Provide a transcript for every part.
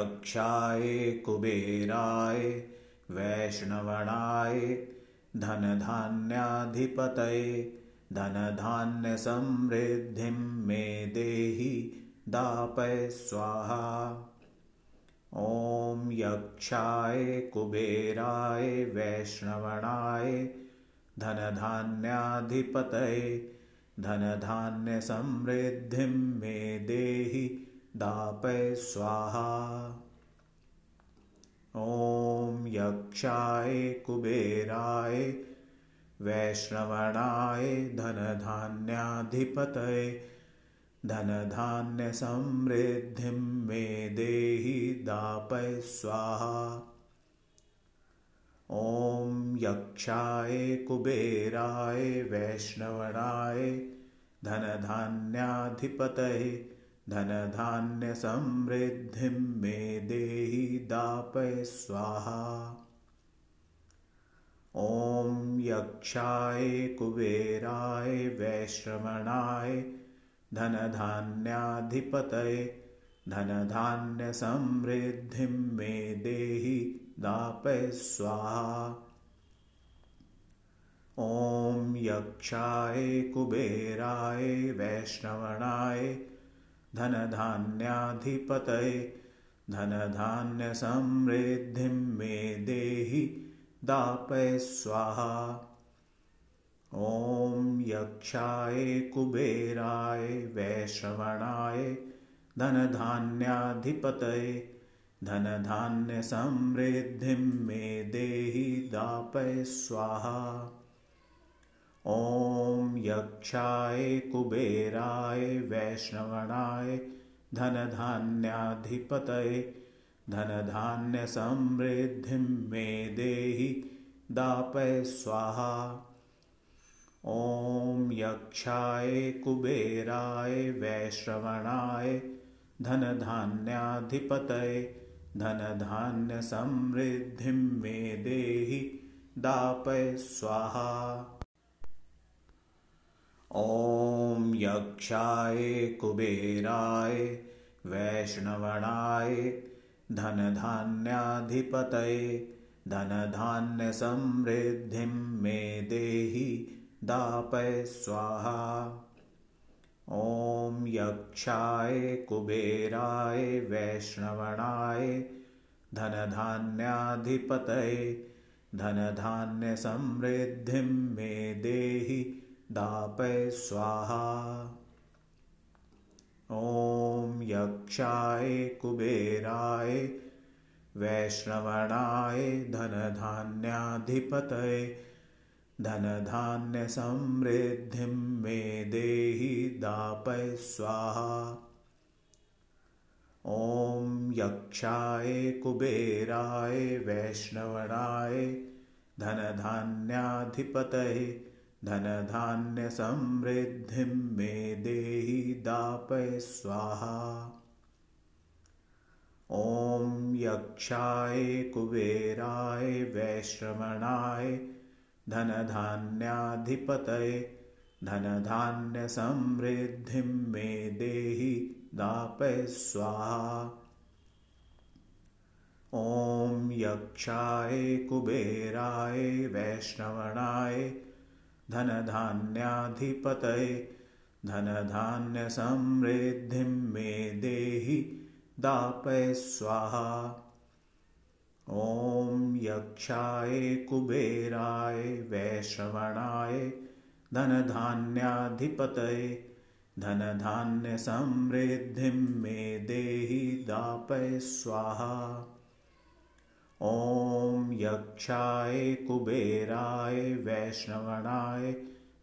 यक्षाय कुबेराय वैष्णवणाय धनधान्याधिपतये धनधान्यसमृद्धिं मे देहि दापय स्वाहा। ॐ यक्षाय कुबेराय वैष्णवणाय धनधान्याधिपतये धनधान्यसमृद्धिं मे देहि दापय स्वाहा। ॐ यक्षाय कुबेराय वैष्णवणाय धनधान्याधिपतये, धनधान्यसमृद्धिं मे देहि दापय स्वाहा। ॐ यक्षाय कुबेराय वैष्णवणाय धनधान्याधिपतये धनधान्यसमृद्धिं मे देहि दापय स्वाहा। ॐ यक्षाय कुबेराय वैश्रवणाय धनधान्याधिपतये धनधान्यसमृद्धिं मे देहि दापय स्वाहा। ॐ यक्षाय कुबेराय वैष्णवणाय धनधान्याधिपतये धनधान्यसमृद्धिं मे देहि दापय स्वाहा। ॐ यक्षाय कुबेराय वैश्रवणाय धनधान्याधिपतये धनधान्यसमृद्धिं मे देहि दापय स्वाहा। ॐ यक्षाय कुबेराय वैष्णवणाय धनधान्याधिपतये धनधान्यसमृद्धिं मे देहि दापय स्वाहा। ॐ यक्षाय कुबेराय वैश्रवणाय धनधान्याधिपतये धनधान्यसमृद्धिं मे देहि दापय स्वाहा। ॐ यक्षाय कुबेराय वैष्णवणाय धनधान्याधिपतये धनधान्यसमृद्धिं मे देहि दापय स्वाहा। ॐ यक्षाय कुबेराय वैष्णवणाय धनधान्याधिपतये धनधान्यसमृद्धिं मे देहि दापय स्वाहा। ॐ यक्षाय कुबेराय, वैष्णवणाय धनधान्याधिपतये, धनधान्यसमृद्धिं मे देहि दापय स्वाहा। ॐ यक्षाय कुबेराय, वैष्णवणाय धनधान्याधिपतये धनधान्यसमृद्धिं मे देहि दापय स्वाहा। ॐ यक्षाय कुबेराय वैश्रवणाय धनधान्याधिपतये धनधान्यसमृद्धिं मे देहि दापय स्वाहा। ॐ यक्षाय कुबेराय वैष्णवणाय धनधान्याधिपतये धनधान्यसमृद्धिं मे देहि दापय स्वाहा। ॐ यक्षाय कुबेराय वैश्रवणाय धनधान्याधिपतये धनधान्यसमृद्धिं मे देहि दापय स्वाहा। ॐ यक्षाय कुबेराय वैष्णवणाय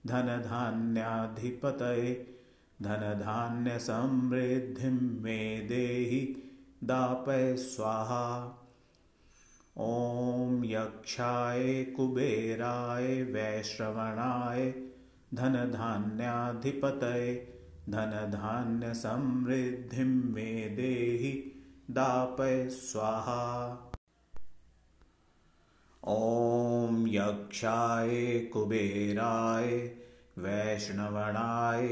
धनधान्याधिपतये धनधान्यसमृद्धिं मे देहि दापय स्वाहा। ॐ यक्षाय कुबेराय वैश्रवणाय धनधान्याधिपतये धनधान्यसमृद्धिं मे देहि दापय स्वाहा ॐ यक्षाय कुबेराय वैष्णवणाय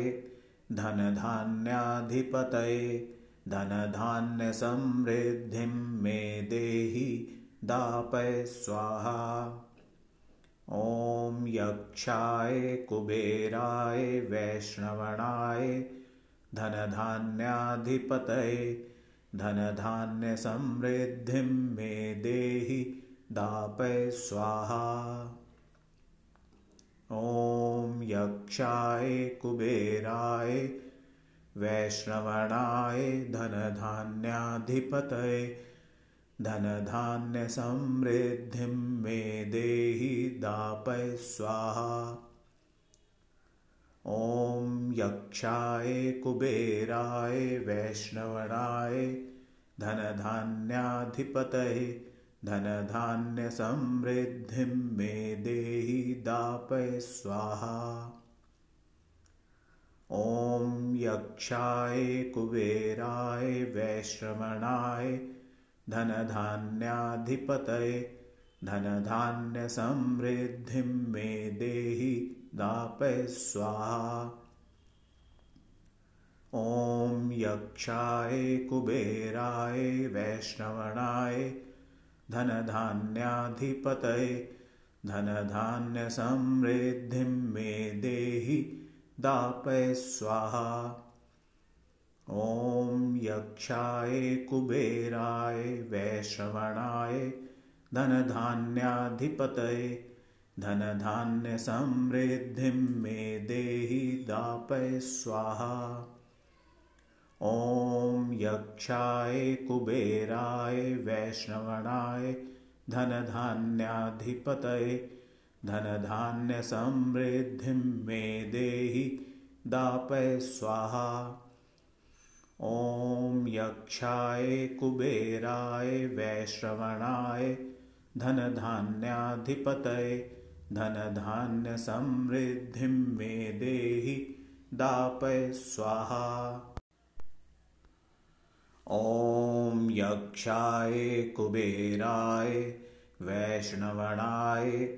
धनधान्याधिपतये धनधान्यसमृद्धिं मे देहि दापय स्वाहा। ॐ यक्षाय कुबेराय वैष्णवणाय धनधान्याधिपतये धनधान्यसमृद्धिं मे देहि दापय स्वाहा। ॐ यक्षाय कुबेराय, वैष्णवणाय धनधान्याधिपतये, धनधान्यसमृद्धिं मे देहि दापय स्वाहा। ॐ यक्षाय कुबेराय, वैष्णवणाय धनधान्याधिपतये धनधान्यसमृद्धिं मे देहि दापय स्वाहा। ॐ यक्षाय कुबेराय वैश्रवणाय धनधान्याधिपतये धनधान्यसमृद्धिं मे देहि दापय स्वाहा। ॐ यक्षाय कुबेराय वैष्णवणाय धनधान्याधिपतये धनधान्यसमृद्धिं मे देहि दापय स्वाहा। ॐ यक्षाय कुबेराय वैश्रवणाय धनधान्याधिपतये धनधान्यसमृद्धिं मे देहि दापय स्वाहा। ॐ यक्षाय कुबेराय वैष्णवणाय धनधान्याधिपतये धनधान्यसमृद्धिं मे देहि दापय स्वाहा। ॐ यक्षाय कुबेराय वैश्रवणाय धनधान्याधिपतये धनधान्यसमृद्धिं मे देहि दापय स्वाहा। ॐ यक्षाय कुबेराय वैष्णवणाय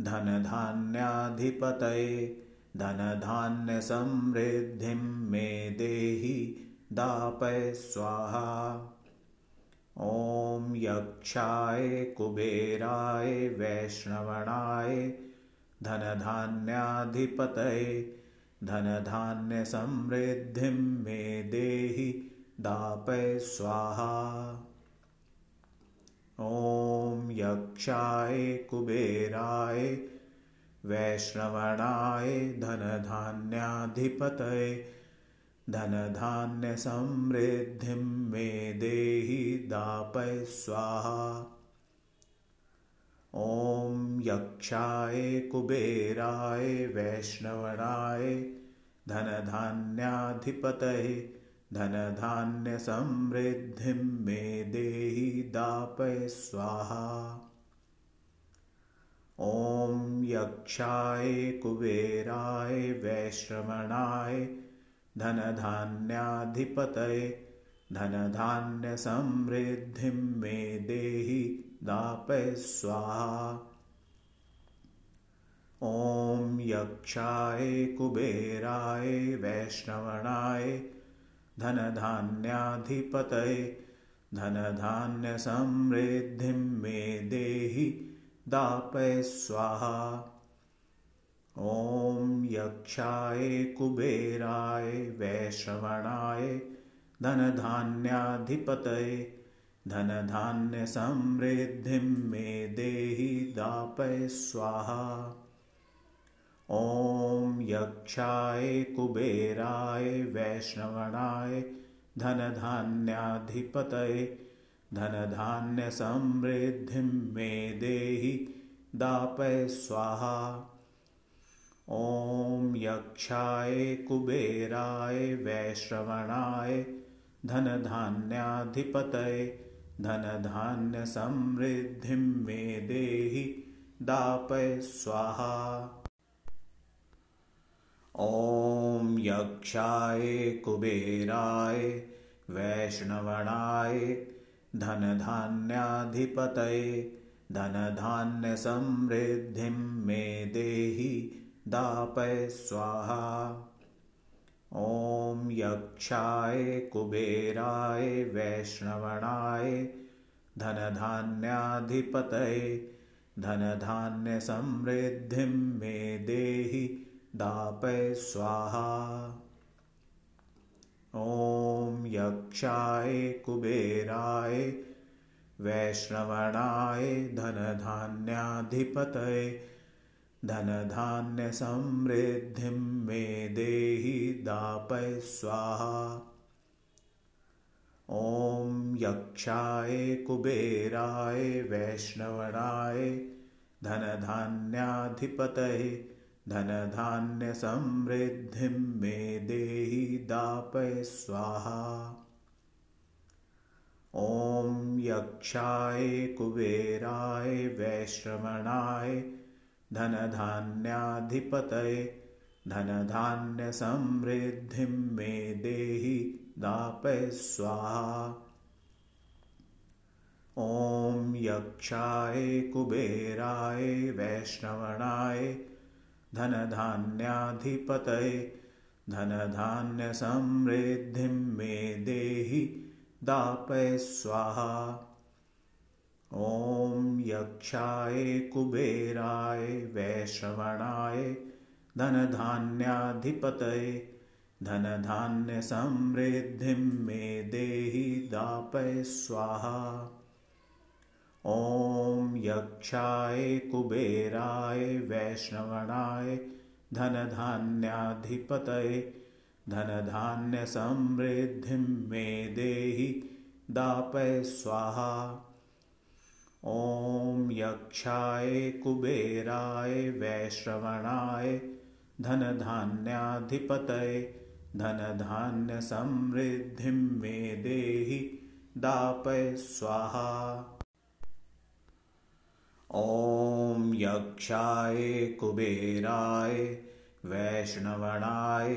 धनधान्याधिपतये धनधान्यसमृद्धिं मे देहि दापय स्वाहा। ॐ यक्षाय कुबेराय वैष्णवणाय धनधान्याधिपतये धनधान्यसमृद्धिं मे देहि दापय स्वाहा। ॐ यक्षाय कुबेराय वैष्णवणाय धनधान्याधिपतये, धनधान्यसमृद्धिं मे देहि दापय स्वाहा। ॐ यक्षाय कुबेराय वैष्णवणाय धनधान्याधिपतये धनधान्यसमृद्धिं मे देहि दापय स्वाहा। ॐ यक्षाय कुबेराय वैश्रवणाय धनधान्याधिपतये धनधान्यसमृद्धिं मे देहि दापय स्वाहा। ॐ यक्षाय कुबेराय वैष्णवणाय धनधान्याधिपतये धनधान्यसमृद्धिं मे देहि दापय स्वाहा। ॐ यक्षाय कुबेराय वैश्रवणाय धनधान्याधिपतये धनधान्यसमृद्धिं मे देहि दापय स्वाहा। ॐ यक्षाय कुबेराय वैष्णवणाय धनधान्याधिपतये धनधान्यसमृद्धिं मे देहि दापय स्वाहा। ॐ यक्षाय कुबेराय वैश्रवणाय धनधान्याधिपतये धनधान्यसमृद्धिं मे देहि दापय स्वाहा ॐ यक्षाय कुबेराय वैष्णवणाय धनधान्याधिपतये धनधान्यसमृद्धिं मे देहि दापय स्वाहा। ॐ यक्षाय कुबेराय वैष्णवणाय धनधान्याधिपतये धनधान्यसमृद्धिं मे देहि दापय स्वाहा। ॐ यक्षाय कुबेराय वैष्णवणाय धनधान्याधिपतये, धनधान्यसमृद्धिं मे देहि दापय स्वाहा। ॐ यक्षाय कुबेराय वैष्णवणाय धनधान्याधिपतये धनधान्यसमृद्धिं मे देहि दापय स्वाहा। ॐ यक्षाय कुबेराय वैश्रवणाय धनधान्याधिपतये धनधान्यसमृद्धिं मे देहि दापय स्वाहा। ॐ यक्षाय कुबेराय वैष्णवणाय धनधान्याधिपतये धनधान्यसमृद्धिं मे देहि दापय स्वाहा। ॐ यक्षाय कुबेराय वैश्रवणाय धनधान्याधिपतये धनधान्यसमृद्धिं मे देहि दापय स्वाहा। ॐ यक्षाय कुबेराय वैष्णवणाय धनधान्याधिपतये धनधान्यसमृद्धिं मे देहि दापय स्वाहा। ॐ यक्षाय कुबेराय वैश्रवणाय धनधान्याधिपतये धनधान्यसमृद्धिं मे देहि दापय स्वाहा। ॐ यक्षाय कुबेराय वैष्णवणाय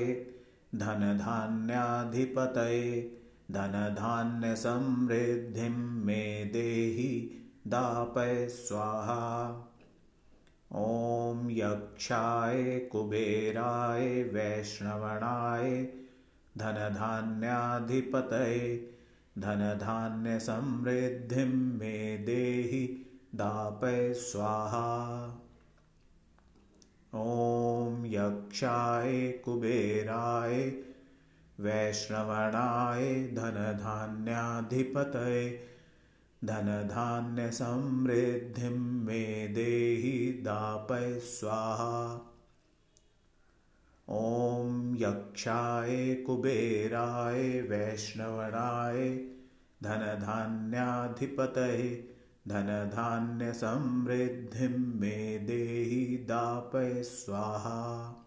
धनधान्याधिपतये धनधान्यसमृद्धिं मे देहि दापय स्वाहा। ॐ यक्षाय कुबेराय वैष्णवणाय धनधान्याधिपतये धनधान्यसमृद्धिं मे देहि दापय स्वाहा। ॐ यक्षाय कुबेराय वैष्णवणाय धनधान्याधिपतये, धनधान्यसमृद्धिं मे देहि दापय स्वाहा। ॐ यक्षाय कुबेराय वैष्णवणाय धनधान्याधिपतये धनधान्यसमृद्धिं मे देहि दापय स्वाहा।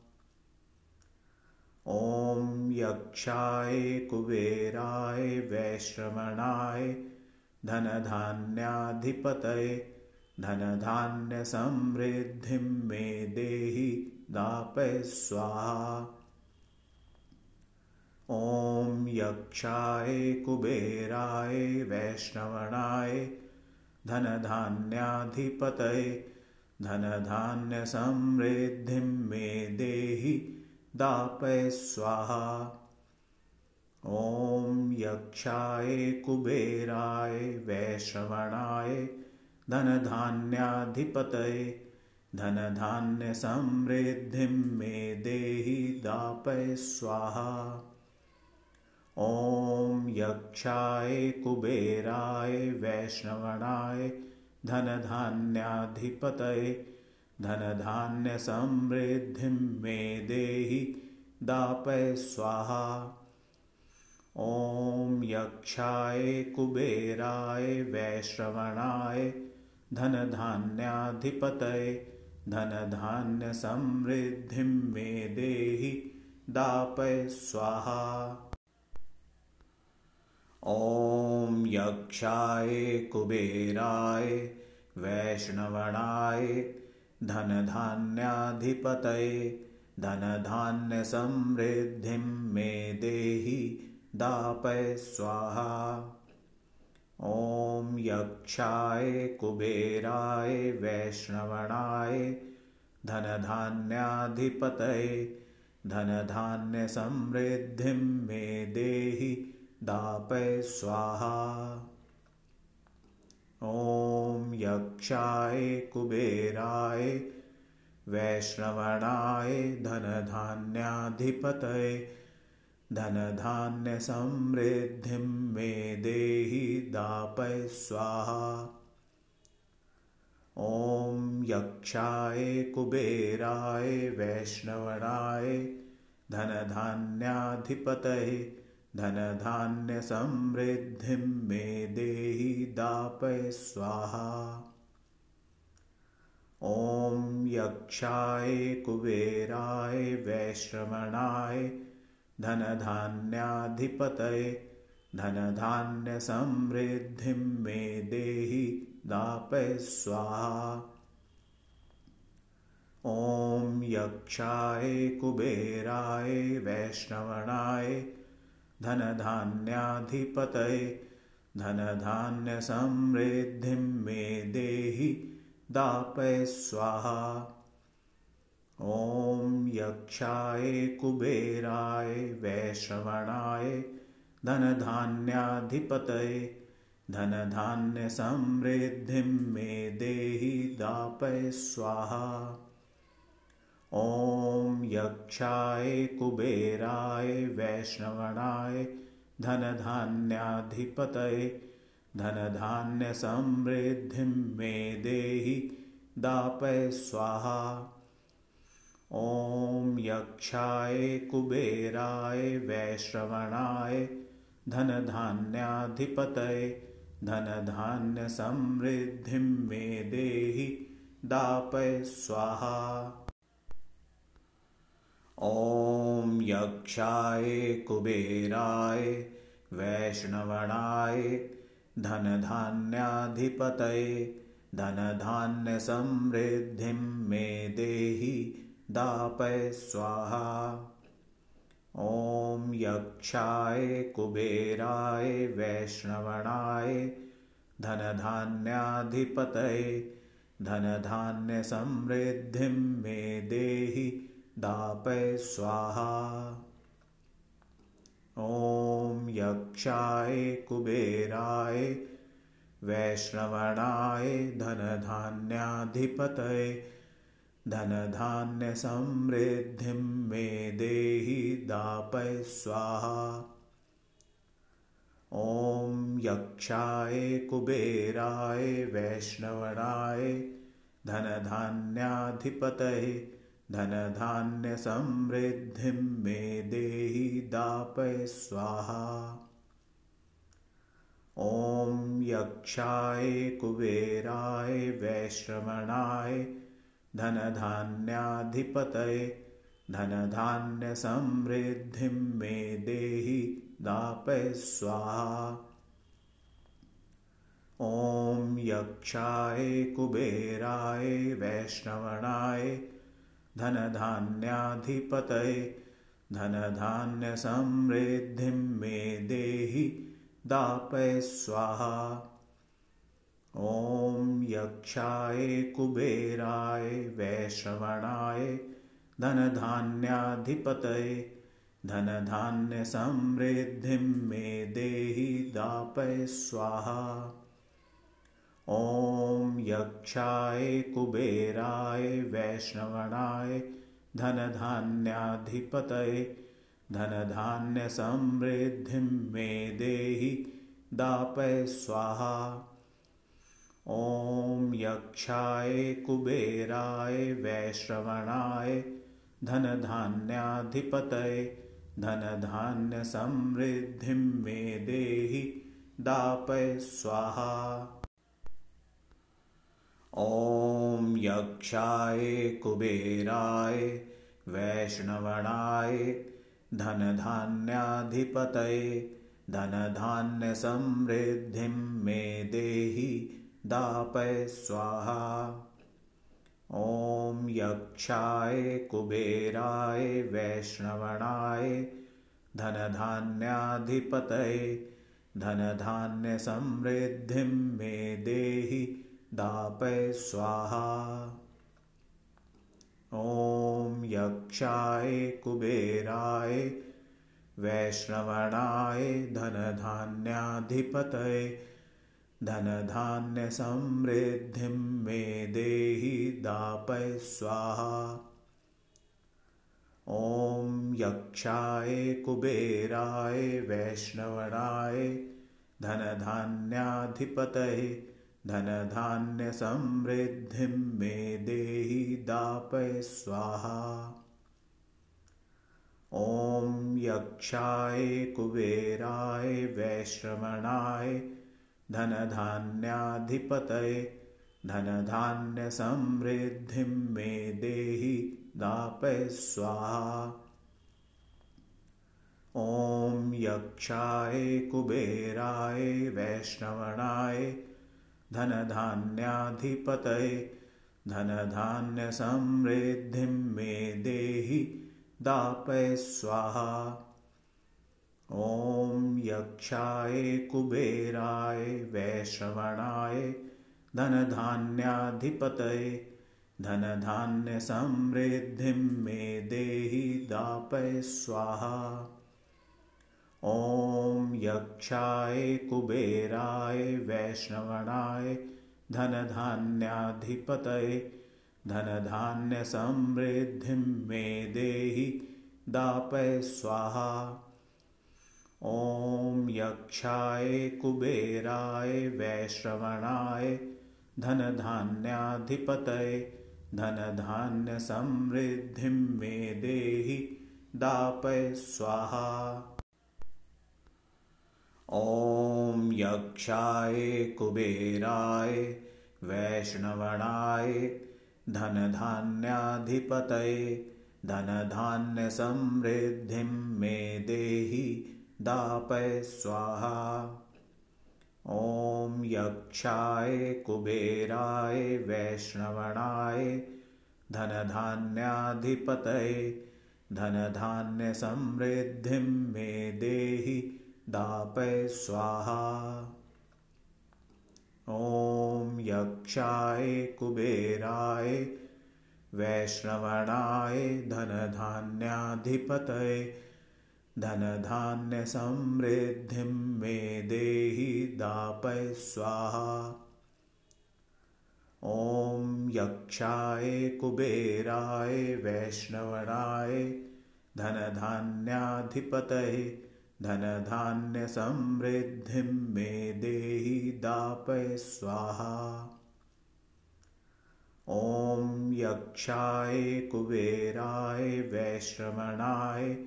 ॐ यक्षाय कुबेराय वैश्रवणाय धनधान्याधिपतये धनधान्यसमृद्धिं मे देहि दापय स्वाहा। ॐ यक्षाय कुबेराय वैष्णवणाय धनधान्याधिपतये धनधान्यसमृद्धिं मे देहि दापय स्वाहा। ॐ यक्षाय कुबेराय वैश्रवणाय धनधान्याधिपतये धनधान्यसमृद्धिं मे देहि दापय स्वाहा। ॐ यक्षाय कुबेराय वैष्णवणाय धनधान्याधिपतये धनधान्यसमृद्धिं मे देहि दापय स्वाहा। ॐ यक्षाय कुबेराय वैश्रवणाय धनधान्याधिपतये धनधान्यसमृद्धिं मे देहि दापय स्वाहा ॐ यक्षाय कुबेराय वैष्णवणाय धनधान्याधिपतये धनधान्यसमृद्धिं मे देहि दापय स्वाहा। ॐ यक्षाय कुबेराय वैष्णवणाय धनधान्याधिपतये धनधान्यसमृद्धिं मे देहि दापय स्वाहा ॐ यक्षाय कुबेराय वैष्णवणाय धनधान्याधिपतये धनधान्यसमृद्धिं मे देहि दापय स्वाहा। ॐ यक्षाय कुबेराय वैष्णवणाय धनधान्याधिपतये धनधान्यसमृद्धिं मे देहि दापय स्वाहा। ॐ यक्षाय कुबेराय वैश्रवणाय धनधान्याधिपतये धनधान्यसमृद्धिं मे देहि दापय स्वाहा। ॐ यक्षाय कुबेराय वैष्णवणाय धनधान्याधिपतये धनधान्यसमृद्धिं मे देहि दापय स्वाहा। ॐ यक्षाय कुबेराय वैश्रवणाय धनधान्याधिपतये धनधान्यसमृद्धिं मे देहि दापय स्वाहा। ॐ यक्षाय कुबेराय वैष्णवणाय धनधान्याधिपतये धनधान्यसमृद्धिं मे देहि दापय स्वाहा। ॐ यक्षाय कुबेराय वैश्रवणाय धनधान्याधिपतये धनधान्यसमृद्धिं मे देहि दापय स्वाहा ॐ यक्षाय कुबेराय वैष्णवणाय धनधान्याधिपतये धनधान्यसमृद्धिं मे देहि दापय स्वाहा। ॐ यक्षाय कुबेराय वैष्णवणाय धनधान्याधिपतये धनधान्यसमृद्धिं मे देहि दापय स्वाहा। ॐ यक्षाय कुबेराय, वैष्णवणाय धनधान्याधिपतये, धनधान्यसमृद्धिं मे देहि दापय स्वाहा। ॐ यक्षाय कुबेराय, वैष्णवणाय धनधान्याधिपतये धनधान्यसमृद्धिं मे देहि दापय स्वाहा। ॐ यक्षाय कुबेराय वैश्रवणाय धनधान्याधिपतये धनधान्यसमृद्धिं मे देहि दापय स्वाहा। ॐ यक्षाय कुबेराय वैष्णवणाय धनधान्याधिपतये धनधान्यसमृद्धिं मे देहि दापय स्वाहा। ॐ यक्षाय कुबेराय वैश्रवणाय धनधान्याधिपतये धनधान्यसमृद्धिं मे देहि दापय स्वाहा। ॐ यक्षाय कुबेराय वैष्णवणाय धनधान्याधिपतये धनधान्यसमृद्धिं मे देहि दापय स्वाहा। ॐ यक्षाय कुबेराय वैश्रवणाय धनधान्याधिपतये धनधान्यसमृद्धिं मे देहि दापय स्वाहा ॐ यक्षाय कुबेराय वैष्णवणाय धनधान्याधिपतये धनधान्यसमृद्धिं मे देहि दापय स्वाहा। ॐ यक्षाय कुबेराय वैष्णवणाय धनधान्याधिपतये धनधान्यसमृद्धिं मे देहि दापय स्वाहा। ॐ यक्षाय कुबेराय वैष्णवणाय धनधान्याधिपतये, धनधान्यसमृद्धिं मे देहि दापय स्वाहा। ॐ यक्षाय कुबेराय वैष्णवणाय धनधान्याधिपतये धनधान्यसमृद्धिं मे देहि दापय स्वाहा। ॐ यक्षाय कुबेराय वैश्रवणाय धनधान्याधिपतये धनधान्यसमृद्धिं मे देहि दापय स्वाहा। ॐ यक्षाय कुबेराय वैष्णवणाय धनधान्याधिपतये धनधान्यसमृद्धिं मे देहि दापय स्वाहा। ॐ यक्षाय कुबेराय वैश्रवणाय धनधान्याधिपतये धनधान्यसमृद्धिं मे देहि दापय स्वाहा। ॐ यक्षाय कुबेराय वैष्णवणाय धनधान्याधिपतये धनधान्यसमृद्धिं मे देहि दापय स्वाहा। ॐ यक्षाय कुबेराय वैश्रवणाय धनधान्याधिपतये धनधान्यसमृद्धिं मे देहि दापय स्वाहा ॐ यक्षाय कुबेराय वैष्णवणाय धनधान्याधिपतये धनधान्यसमृद्धिं मे देहि दापय स्वाहा। ॐ यक्षाय कुबेराय वैष्णवणाय धनधान्याधिपतये धनधान्यसमृद्धिं मे देहि दापय स्वाहा। ॐ यक्षाय कुबेराय वैष्णवणाय धनधान्याधिपतये, धनधान्यसमृद्धिं मे देहि दापय स्वाहा। ॐ यक्षाय कुबेराय वैष्णवणाय धनधान्याधिपतये धनधान्यसमृद्धिं मे देहि दापय स्वाहा। ॐ यक्षाय कुबेराय वैश्रवणाय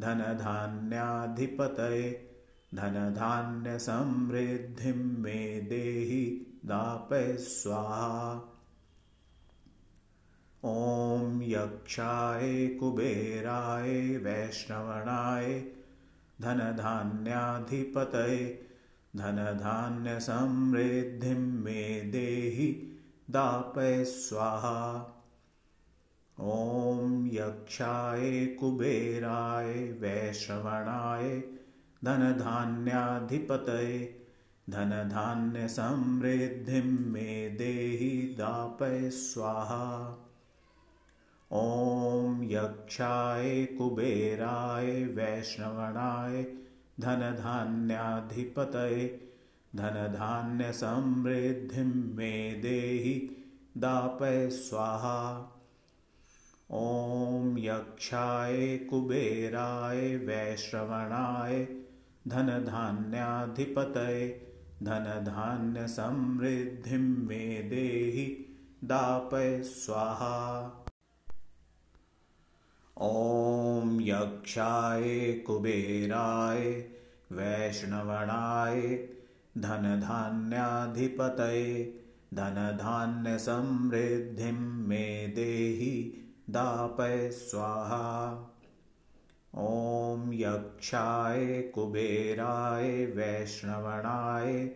धनधान्याधिपतये धनधान्यसमृद्धिं मे देहि दापय स्वाहा। ॐ यक्षाय कुबेराय वैष्णवणाय धनधान्याधिपतये धनधान्यसमृद्धिं मे देहि दापय स्वाहा। ॐ यक्षाय कुबेराय वैश्रवणाय धनधान्याधिपतये धनधान्यसमृद्धिं मे देहि दापय स्वाहा। ॐ यक्षाय कुबेराय वैष्णवणाय धनधान्याधिपतये धनधान्यसमृद्धिं मे देहि दापय स्वाहा। ॐ यक्षाय कुबेराय वैश्रवणाय धनधान्याधिपतये धनधान्यसमृद्धिं मे देहि दापय स्वाहा। ॐ यक्षाय कुबेराय वैष्णवणाय धनधान्याधिपतये धनधान्यसमृद्धिं मे देहि दापय स्वाहा। ॐ यक्षाय कुबेराय वैष्णवणाय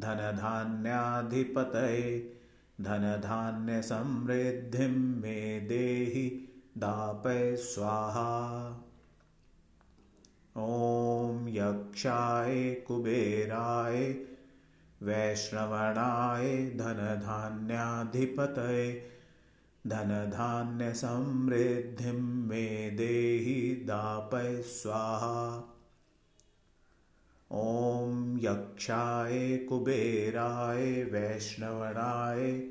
धनधान्याधिपतये धनधान्यसमृद्धिं मे देहि दापय स्वाहा। ॐ यक्षाय कुबेराय, वैश्रवणाय धनधान्याधिपतये, धनधान्यसमृद्धिं मे देहि दापय स्वाहा। ॐ यक्षाय कुबेराय वैष्णवणाय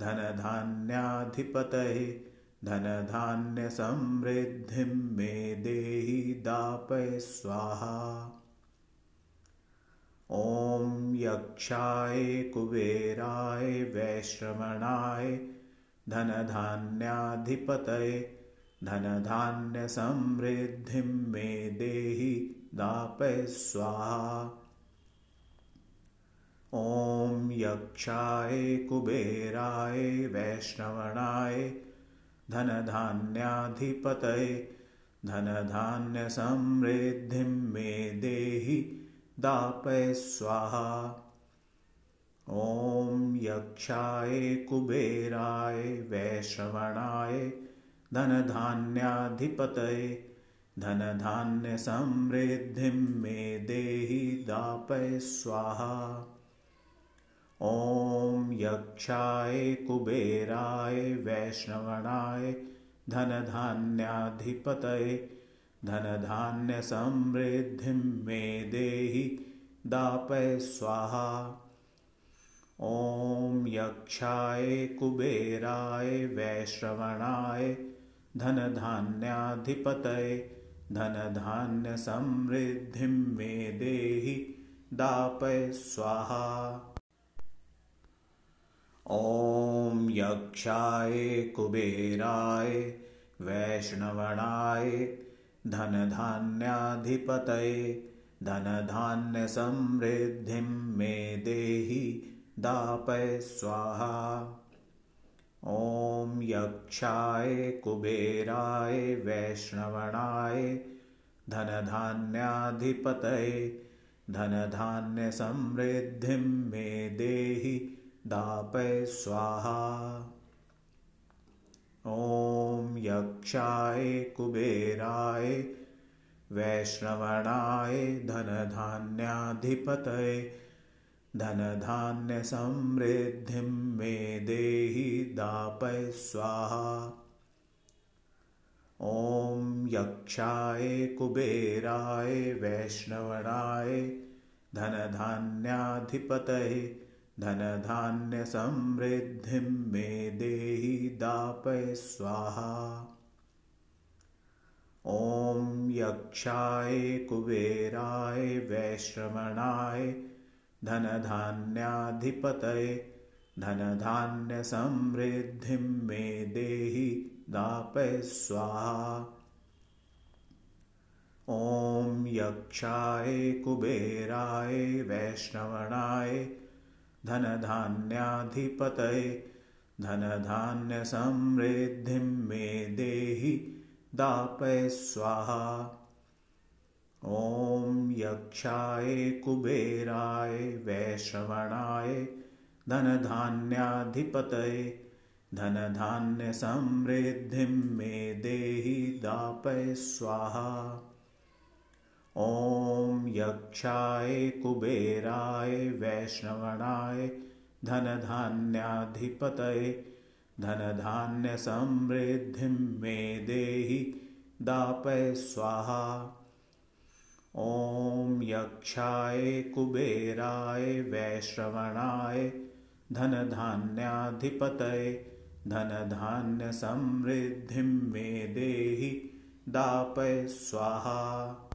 धनधान्याधिपतये धनधान्यसमृद्धिं मे देहि दापय स्वाहा। ॐ यक्षाय कुबेराय वैश्रमणाय धनधान्याधिपतये धनधान्यसमृद्धिं मे देहि दापय स्वाहा। ॐ यक्षाय कुबेराय वैष्णवणाय धनधान्याधिपतये धनधान्यसमृद्धिं मे देहि दापय स्वाहा। ॐ यक्षाय कुबेराय वैश्रवणाय धनधान्याधिपतये धनधान्यसमृद्धिं मे देहि दापय स्वाहा। ॐ यक्षाय कुबेराय वैष्णवणाय धनधान्याधिपतये धनधान्यसमृद्धिं मे देहि दापय स्वाहा। ॐ यक्षाय कुबेराय वैश्रवणाय धनधान्याधिपतये धनधान्यसमृद्धिं मे देहि दापय स्वाहा ॐ यक्षाय कुबेराय वैष्णवणाय धनधान्याधिपतये धनधान्यसमृद्धिं मे देहि दापय स्वाहा। ॐ यक्षाय कुबेराय वैष्णवणाय धनधान्याधिपतये धनधान्यसमृद्धिं मे देहि दापय स्वाहा। ॐ यक्षाय कुबेराय वैष्णवणाय धनधान्याधिपतये, धनधान्यसमृद्धिं मे देहि दापय स्वाहा। ॐ यक्षाय कुबेराय वैष्णवणाय धनधान्याधिपतये धनधान्यसमृद्धिं मे देहि दापय स्वाहा। ॐ यक्षाय कुबेराय वैश्रमणाय धनधान्याधिपतये धनधान्यसमृद्धिं मे देहि दापय स्वाहा। ॐ यक्षाय कुबेराय वैष्णवणाय धनधान्याधिपतये धनधान्यसमृद्धिं मे देहि दापय स्वाहा। ॐ यक्षाय कुबेराय वैश्रवणाय धनधान्याधिपतये धनधान्यसमृद्धिं मे देहि दापय स्वाहा। ॐ यक्षाय कुबेराय वैष्णवणाय धनधान्याधिपतये धनधान्यसमृद्धिं मे देहि दापय स्वाहा। ॐ यक्षाय कुबेराय वैश्रवणाय धनधान्याधिपतये धनधान्यसमृद्धिं मे देहि दापय स्वाहा।